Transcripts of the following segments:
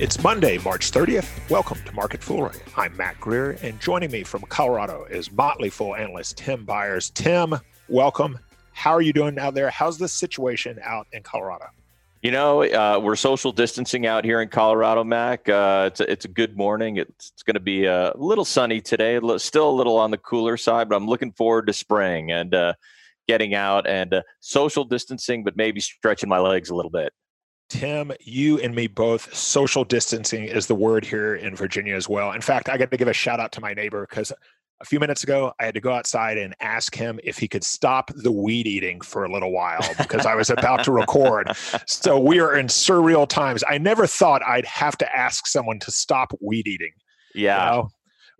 It's Monday, March 30th. Welcome to Market Foolery. I'm Mac Greer, and joining me from Colorado is Motley Fool analyst Tim Beyers. Tim, welcome. How are you doing out there? How's the situation out in Colorado? You know, uh, we're social distancing out here in Colorado, Mac. Uh, it's, a, it's a good morning. It's, it's going to be a little sunny today, still a little on the cooler side, but I'm looking forward to spring and uh, getting out and uh, social distancing, but maybe stretching my legs a little bit. Tim, you and me both. Social distancing is the word here in Virginia as well. In fact, I got to give a shout out to my neighbor because a few minutes ago, I had to go outside and ask him if he could stop the weed eating for a little while because I was about to record. So we are in surreal times. I never thought I'd have to ask someone to stop weed eating. Yeah. You know?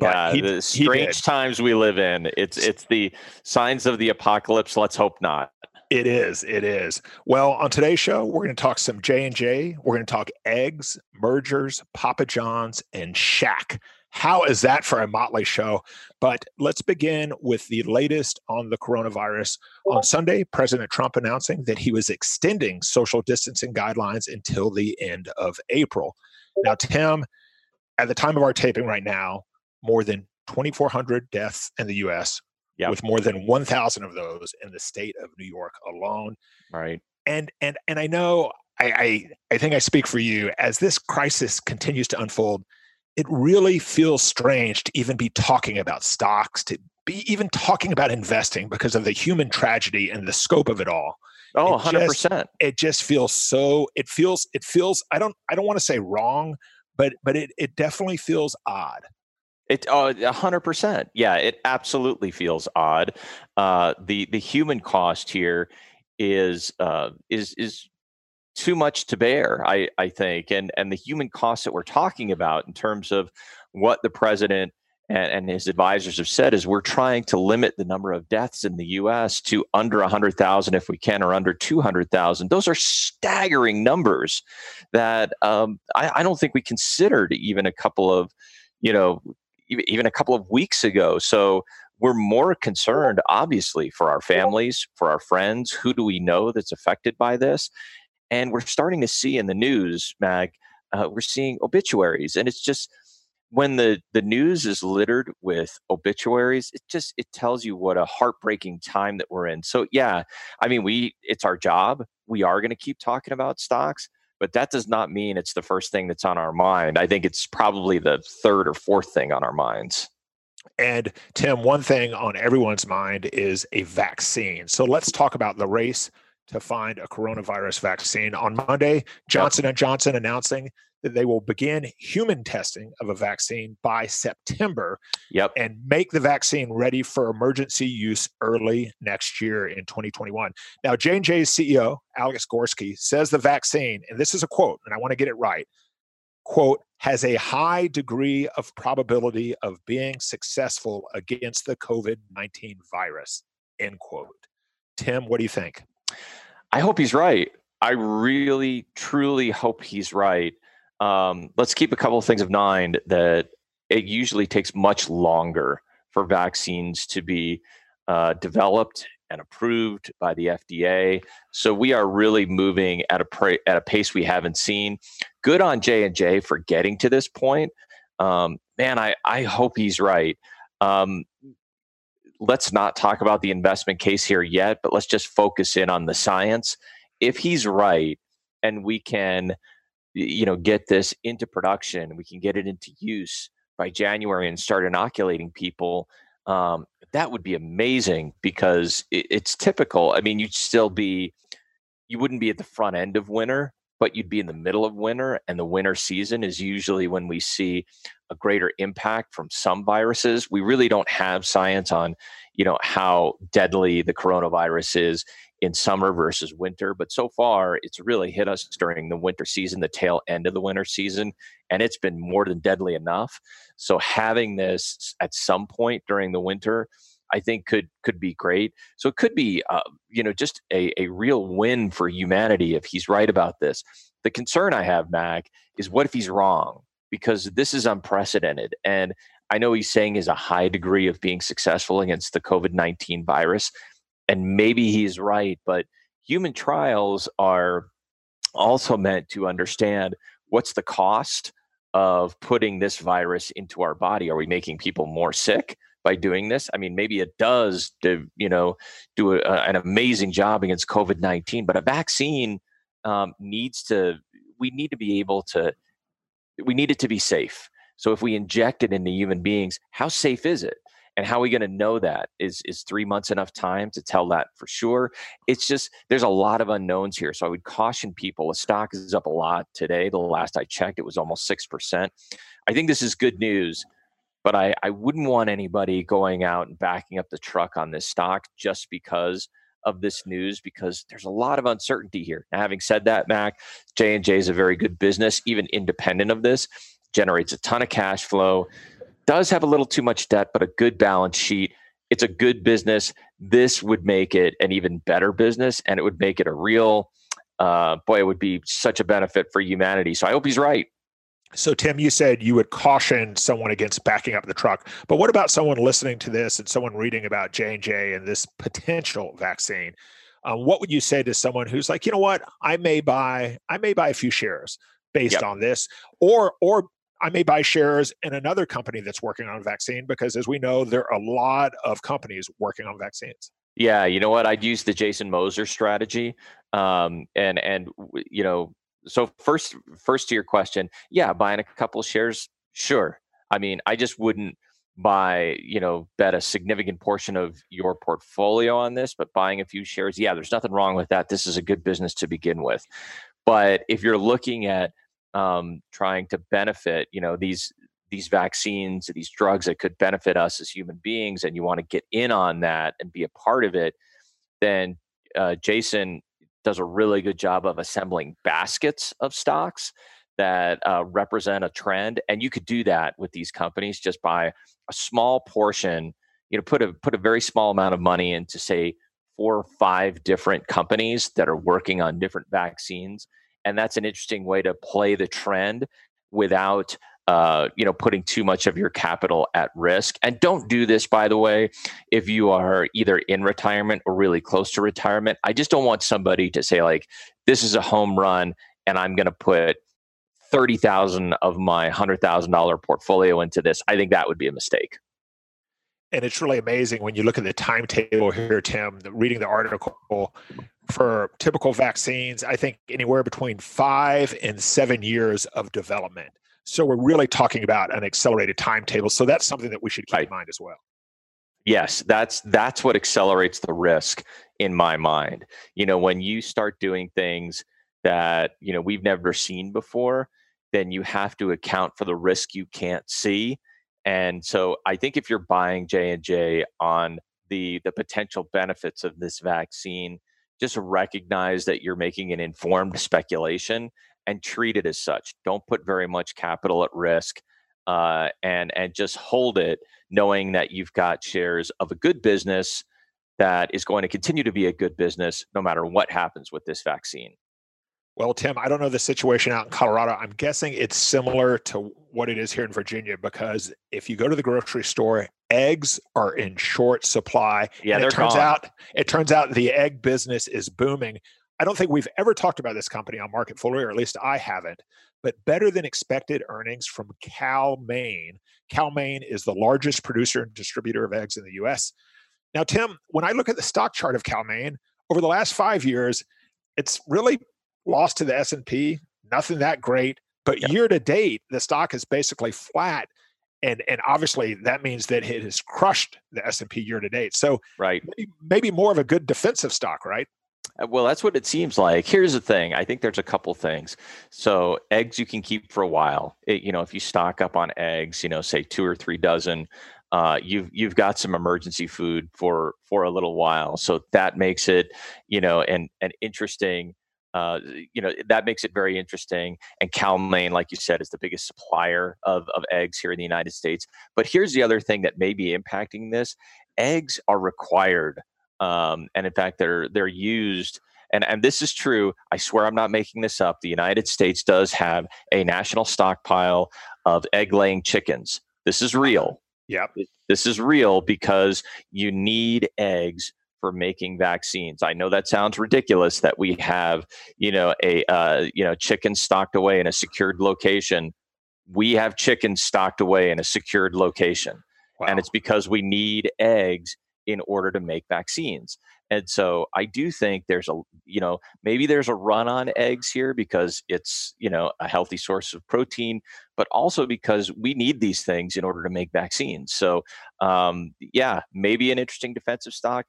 yeah, he, the strange times we live in. It's it's the signs of the apocalypse. Let's hope not. It is. It is. Well, on today's show, we're going to talk some J and J. We're going to talk eggs, mergers, Papa John's, and Shaq. How is that for a motley show? But let's begin with the latest on the coronavirus. On Sunday, President Trump announcing that he was extending social distancing guidelines until the end of April. Now, Tim, at the time of our taping right now, more than 2,400 deaths in the U.S yep. with more than 1,000 of those in the state of New York alone. Right. And and and I know I, I I think I speak for you as this crisis continues to unfold. It really feels strange to even be talking about stocks, to be even talking about investing because of the human tragedy and the scope of it all. Oh, it 100%. Just, it just feels so it feels it feels I don't I don't want to say wrong, but but it it definitely feels odd. It a hundred percent. Yeah, it absolutely feels odd. Uh, the the human cost here is uh, is is too much to bear. I I think, and and the human cost that we're talking about in terms of what the president and, and his advisors have said is we're trying to limit the number of deaths in the U.S. to under hundred thousand if we can, or under two hundred thousand. Those are staggering numbers that um, I, I don't think we considered even a couple of you know even a couple of weeks ago. So we're more concerned, obviously, for our families, for our friends. Who do we know that's affected by this? And we're starting to see in the news, Mac, uh, we're seeing obituaries, and it's just when the the news is littered with obituaries it just it tells you what a heartbreaking time that we're in so yeah i mean we it's our job we are going to keep talking about stocks but that does not mean it's the first thing that's on our mind. I think it's probably the third or fourth thing on our minds. And Tim, one thing on everyone's mind is a vaccine. So let's talk about the race to find a coronavirus vaccine. On Monday, Johnson and Johnson announcing that they will begin human testing of a vaccine by September yep. and make the vaccine ready for emergency use early next year in 2021. Now, J&J's CEO, Alex Gorsky, says the vaccine, and this is a quote, and I want to get it right, quote, has a high degree of probability of being successful against the COVID-19 virus, end quote. Tim, what do you think? I hope he's right. I really, truly hope he's right um, let's keep a couple of things in mind that it usually takes much longer for vaccines to be uh, developed and approved by the FDA. So we are really moving at a at a pace we haven't seen. Good on J and J for getting to this point. Um, man, I I hope he's right. Um, let's not talk about the investment case here yet, but let's just focus in on the science. If he's right, and we can you know get this into production we can get it into use by january and start inoculating people um, that would be amazing because it, it's typical i mean you'd still be you wouldn't be at the front end of winter but you'd be in the middle of winter and the winter season is usually when we see a greater impact from some viruses. We really don't have science on you know how deadly the coronavirus is in summer versus winter. But so far, it's really hit us during the winter season, the tail end of the winter season, and it's been more than deadly enough. So having this at some point during the winter, I think could could be great. So it could be, uh, you know, just a, a real win for humanity if he's right about this. The concern I have, Mac, is what if he's wrong? Because this is unprecedented, and I know he's saying is a high degree of being successful against the COVID nineteen virus and maybe he's right, but human trials are also meant to understand what's the cost of putting this virus into our body? Are we making people more sick? by doing this. I mean, maybe it does, do, you know, do a, an amazing job against COVID nineteen, but a vaccine um, needs to. We need to be able to. We need it to be safe. So if we inject it into human beings, how safe is it? And how are we going to know that? Is is three months enough time to tell that for sure? It's just there's a lot of unknowns here. So I would caution people. The stock is up a lot today. The last I checked, it was almost six percent. I think this is good news but I, I wouldn't want anybody going out and backing up the truck on this stock just because of this news because there's a lot of uncertainty here. Now, having said that, Mac, J and J is a very good business, even independent of this, generates a ton of cash flow, does have a little too much debt, but a good balance sheet. It's a good business. This would make it an even better business, and it would make it a real. Uh, boy, it would be such a benefit for humanity. So I hope he's right. So, Tim, you said you would caution someone against backing up the truck, but what about someone listening to this and someone reading about J and J and this potential vaccine? Um, what would you say to someone who's like, you know what, I may buy, I may buy a few shares based yep. on this, or or I may buy shares in another company that's working on a vaccine because, as we know, there are a lot of companies working on vaccines. Yeah, you know what? I'd use the Jason Moser strategy, um, and and you know so first first to your question yeah buying a couple shares sure i mean i just wouldn't buy you know bet a significant portion of your portfolio on this but buying a few shares yeah there's nothing wrong with that this is a good business to begin with but if you're looking at um, trying to benefit you know these these vaccines these drugs that could benefit us as human beings and you want to get in on that and be a part of it then uh, jason does a really good job of assembling baskets of stocks that uh, represent a trend and you could do that with these companies just by a small portion you know put a put a very small amount of money into say four or five different companies that are working on different vaccines and that's an interesting way to play the trend without uh, you know putting too much of your capital at risk. And don't do this by the way if you are either in retirement or really close to retirement. I just don't want somebody to say like this is a home run and i'm going to put 30000 of my $100000 portfolio into this. I think that would be a mistake and it's really amazing when you look at the timetable here tim the, reading the article for typical vaccines i think anywhere between five and seven years of development so we're really talking about an accelerated timetable. So that's something that we should keep right. in mind as well. Yes, that's that's what accelerates the risk in my mind. You know, when you start doing things that, you know, we've never seen before, then you have to account for the risk you can't see. And so I think if you're buying J&J on the the potential benefits of this vaccine, just recognize that you're making an informed speculation and treat it as such. Don't put very much capital at risk, uh, and and just hold it, knowing that you've got shares of a good business that is going to continue to be a good business no matter what happens with this vaccine. Well, Tim, I don't know the situation out in Colorado. I'm guessing it's similar to what it is here in Virginia because if you go to the grocery store, eggs are in short supply. Yeah, and it turns gone. out it turns out the egg business is booming. I don't think we've ever talked about this company on Market Foolery, or at least I haven't. But better than expected earnings from Cal-Maine. Cal-Maine is the largest producer and distributor of eggs in the U.S. Now, Tim, when I look at the stock chart of Cal-Maine over the last five years, it's really lost to the S&P. Nothing that great, but year to date, the stock is basically flat and and obviously that means that it has crushed the S&P year to date. So right. maybe, maybe more of a good defensive stock, right? Uh, well, that's what it seems like. Here's the thing. I think there's a couple things. So eggs you can keep for a while. It, you know, if you stock up on eggs, you know, say two or three dozen, uh, you've you've got some emergency food for for a little while. So that makes it, you know, an an interesting. Uh, you know that makes it very interesting. And Cal-Maine, like you said, is the biggest supplier of of eggs here in the United States. But here's the other thing that may be impacting this: eggs are required um, and in fact they're they're used and and this is true. I swear i'm not making this up. The united states does have a national stockpile of egg laying chickens. This is real. Yeah this is real because you need eggs for making vaccines. I know that sounds ridiculous that we have, you know, a uh, you know chicken stocked away in a secured location. We have chickens stocked away in a secured location, wow. and it's because we need eggs in order to make vaccines. And so I do think there's a, you know, maybe there's a run on eggs here because it's, you know, a healthy source of protein, but also because we need these things in order to make vaccines. So, um, yeah, maybe an interesting defensive stock.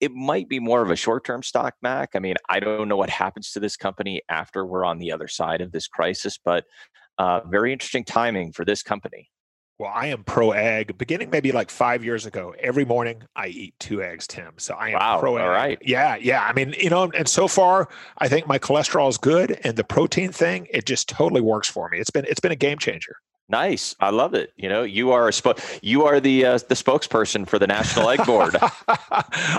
It might be more of a short term stock, Mac. I mean, I don't know what happens to this company after we're on the other side of this crisis, but uh, very interesting timing for this company. Well, I am pro egg. Beginning maybe like five years ago, every morning I eat two eggs, Tim. So I am wow, pro egg. All right. Yeah, yeah. I mean, you know, and so far I think my cholesterol is good, and the protein thing it just totally works for me. It's been it's been a game changer. Nice, I love it. You know, you are a sp- you are the uh, the spokesperson for the National Egg Board.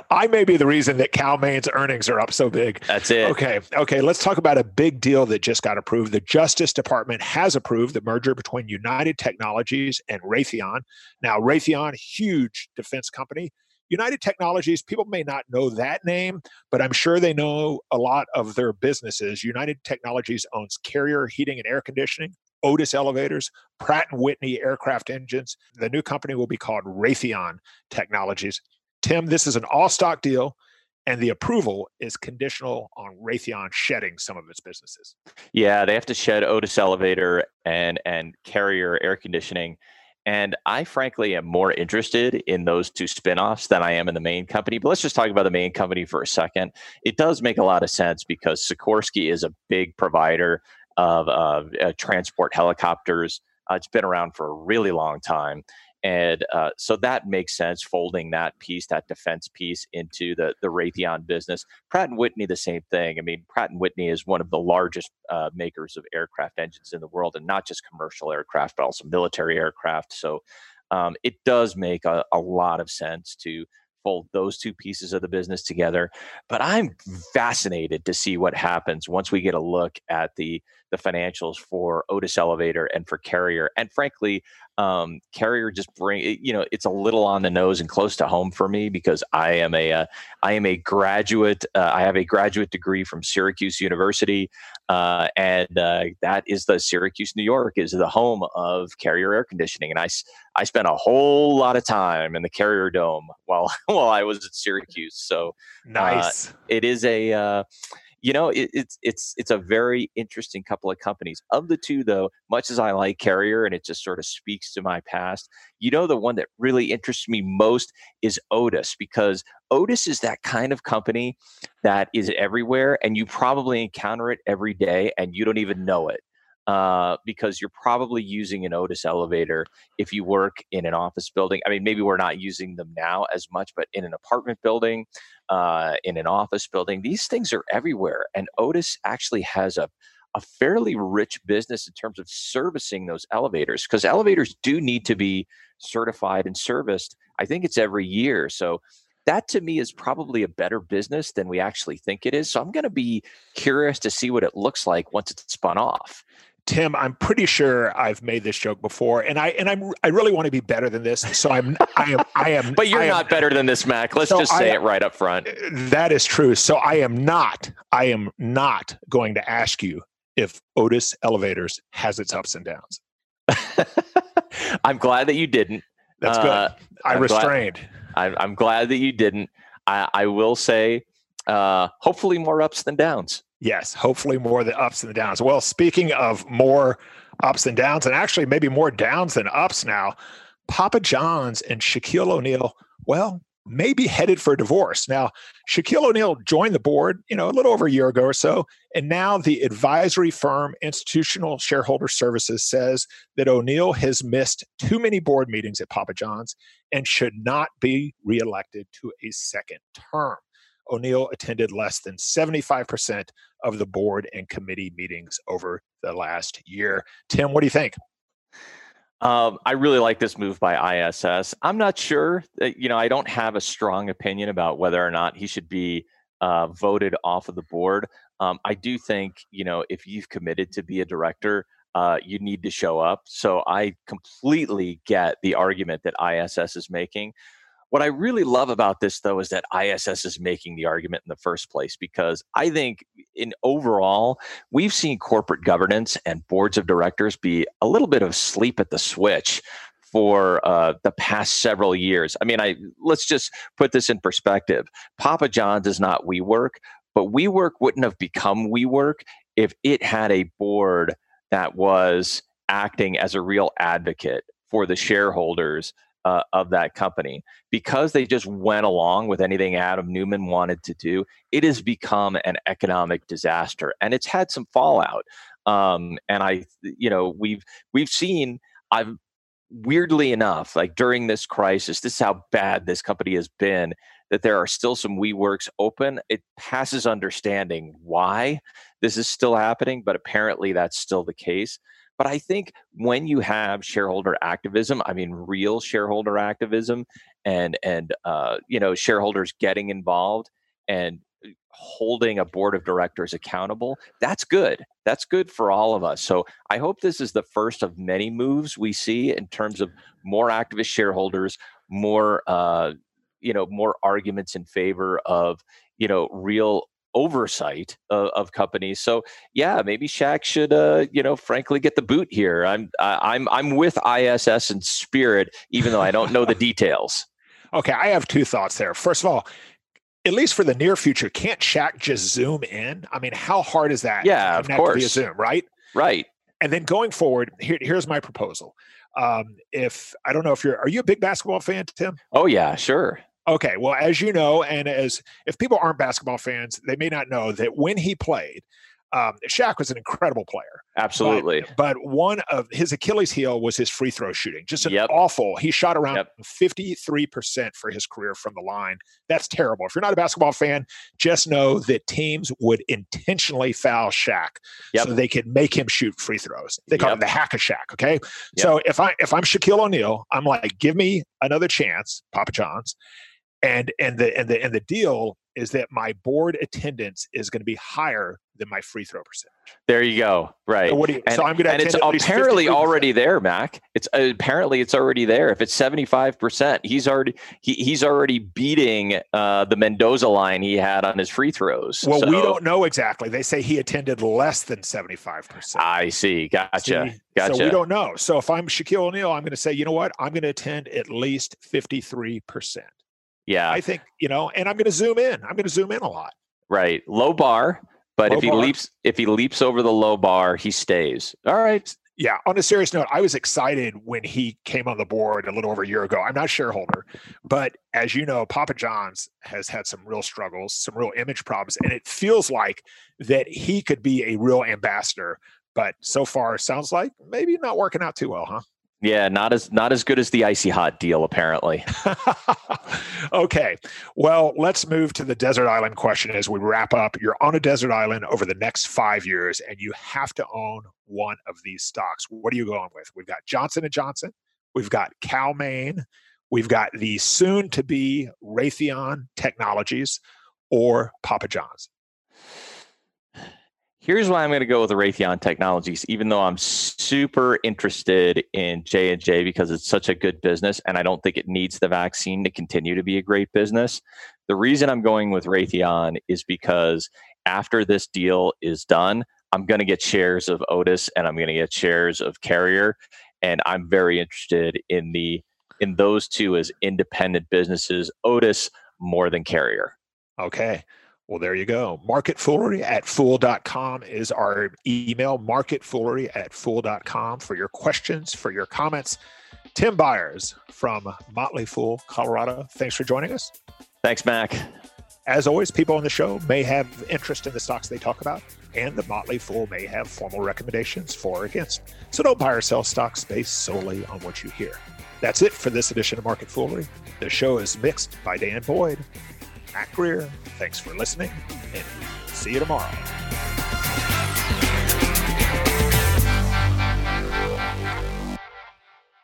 I may be the reason that Cal-Maine's earnings are up so big. That's it. Okay, okay. Let's talk about a big deal that just got approved. The Justice Department has approved the merger between United Technologies and Raytheon. Now, Raytheon, huge defense company. United Technologies, people may not know that name, but I'm sure they know a lot of their businesses. United Technologies owns Carrier Heating and Air Conditioning, Otis elevators, Pratt and Whitney aircraft engines. The new company will be called Raytheon Technologies. Tim, this is an all stock deal and the approval is conditional on Raytheon shedding some of its businesses. Yeah, they have to shed Otis Elevator and and Carrier Air Conditioning. And I frankly am more interested in those two spinoffs than I am in the main company. But let's just talk about the main company for a second. It does make a lot of sense because Sikorsky is a big provider of uh, transport helicopters. Uh, it's been around for a really long time. And uh, so that makes sense, folding that piece, that defense piece, into the, the Raytheon business. Pratt and Whitney, the same thing. I mean, Pratt and Whitney is one of the largest uh, makers of aircraft engines in the world, and not just commercial aircraft, but also military aircraft. So um, it does make a, a lot of sense to fold those two pieces of the business together. But I'm fascinated to see what happens once we get a look at the the financials for Otis Elevator and for Carrier. And frankly, um, Carrier just bring you know it's a little on the nose and close to home for me because I am a uh, I am a graduate. Uh, I have a graduate degree from Syracuse University, uh, and uh, that is the Syracuse, New York, is the home of Carrier air conditioning. And I I spent a whole lot of time in the Carrier Dome while while I was at Syracuse. So uh, nice. it is a uh, you know, it, it's it's it's a very interesting couple of companies. Of the two, though, much as I like Carrier and it just sort of speaks to my past, you know, the one that really interests me most is Otis because Otis is that kind of company that is everywhere, and you probably encounter it every day, and you don't even know it uh, because you're probably using an Otis elevator if you work in an office building. I mean, maybe we're not using them now as much, but in an apartment building, uh, in an office building, these things are everywhere. And Otis actually has a a fairly rich business in terms of servicing those elevators because elevators do need to be certified and serviced. I think it's every year. So that to me is probably a better business than we actually think it is. So I'm going to be curious to see what it looks like once it's spun off. Tim, I'm pretty sure I've made this joke before, and I and I'm I really want to be better than this. So I'm I am I am. but you're am, not better than this, Mac. Let's so just say I, it right up front. That is true. So I am not I am not going to ask you if Otis Elevators has its ups and downs. I'm glad that you didn't. That's good. Uh, I I'm restrained. Glad, I, I'm glad that you didn't. I, I will say, uh, hopefully more ups than downs. Yes, hopefully more the ups and the downs. Well, speaking of more ups and downs, and actually maybe more downs than ups now, Papa John's and Shaquille O'Neal, well, maybe headed for a divorce. Now, Shaquille O'Neal joined the board, you know, a little over a year ago or so, and now the advisory firm Institutional Shareholder Services says that O'Neal has missed too many board meetings at Papa John's and should not be reelected to a second term. O'Neal attended less than 75% of the board and committee meetings over the last year. Tim, what do you think? Um, I really like this move by ISS. I'm not sure that, you know, I don't have a strong opinion about whether or not he should be uh, voted off of the board. Um, I do think, you know, if you've committed to be a director, uh, you need to show up. So I completely get the argument that ISS is making What I really love about this, though, is that ISS is making the argument in the first place because I think, in overall, we've seen corporate governance and boards of directors be a little bit of sleep at the switch for uh, the past several years. I mean, I let's just put this in perspective. Papa John's is not WeWork, but WeWork wouldn't have become WeWork if it had a board that was acting as a real advocate for the shareholders uh, of that company because they just went along with anything Adam Neumann wanted to do. It has become an economic disaster, and it's had some fallout. Um, and I, you know, we've we've seen. I've weirdly enough, like during this crisis, this is how bad this company has been. That there are still some WeWorks open. It passes understanding why this is still happening, but apparently that's still the case. But I think when you have shareholder activism, I mean real shareholder activism, and and uh, you know shareholders getting involved and uh, holding a board of directors accountable, that's good. That's good for all of us. So I hope this is the first of many moves we see in terms of more activist shareholders, more uh, you know more arguments in favor of you know real oversight of, of, companies. So yeah, maybe Shaq should, uh, you know, frankly, get the boot here. I'm I'm I'm with ISS and Spirit, even though I don't know the details. Okay, I have two thoughts there. First of all, at least for the near future, can't Shaq just zoom in? I mean, how hard is that? Yeah, of course. Via Zoom, right? Right. And then going forward, here, here's my proposal. Um, if I don't know if you're, are you a big basketball fan, Tim? Oh yeah, sure. Okay, well, as you know, and as if people aren't basketball fans, they may not know that when he played, um, Shaq was an incredible player. Absolutely. But, but, one of his Achilles heel was his free throw shooting. Just an yep. awful. He shot around yep. 53% for his career from the line. That's terrible. If you're not a basketball fan, just know that teams would intentionally foul Shaq yep. so they could make him shoot free throws. They call him the Hack-a-Shaq. Okay. So if I if I'm Shaquille O'Neal, I'm like, give me another chance, Papa John's and and the and the and the deal is that my board attendance is going to be higher than my free throw percentage. There you go. Right. So, you, and, so I'm going to and it's apparently already there, Mac. It's uh, apparently it's already there. If it's 75 percent, he's already he, he's already beating uh, the Mendoza line he had on his free throws. Well, so, we don't know exactly. They say he attended less than 75 percent. I see. Gotcha. See? Gotcha. So we don't know. So if I'm Shaquille O'Neal, I'm going to say, you know what? I'm going to attend at least 53 percent. Yeah. I think, you know, and I'm going to zoom in. I'm going to zoom in a lot. Right. Low bar, but low if he bar. leaps if he leaps over the low bar, he stays. All right. Yeah. On a serious note, I was excited when he came on the board a little over a year ago. I'm not a shareholder, but as you know, Papa John's has had some real struggles, some real image problems, and it feels like that he could be a real ambassador. But so far, sounds like maybe not working out too well, huh? Yeah, not as not as good as the icy hot deal, apparently. okay, well, let's move to the desert island question as we wrap up. You're on a desert island over the next five years, and you have to own one of these stocks. What are you going with? We've got Johnson and Johnson, we've got Cal-Maine, we've got the soon-to-be Raytheon Technologies, or Papa John's. Here's why I'm going to go with the Raytheon Technologies, even though I'm super interested in J and J because it's such a good business, and I don't think it needs the vaccine to continue to be a great business. The reason I'm going with Raytheon is because after this deal is done, I'm going to get shares of Otis and I'm going to get shares of Carrier, and I'm very interested in the in those two as independent businesses. Otis more than Carrier. Okay. Well, there you go. Marketfoolery at fool.com is our email, marketfoolery at fool.com for your questions, for your comments. Tim Beyers from Motley Fool, Colorado. Thanks for joining us. Thanks, Mac. As always, people on the show may have interest in the stocks they talk about, and the Motley Fool may have formal recommendations for or against. So don't buy or sell stocks based solely on what you hear. That's it for this edition of Market Foolery. The show is mixed by Dan Boyd. Mac Greer. Thanks for listening, and see you tomorrow.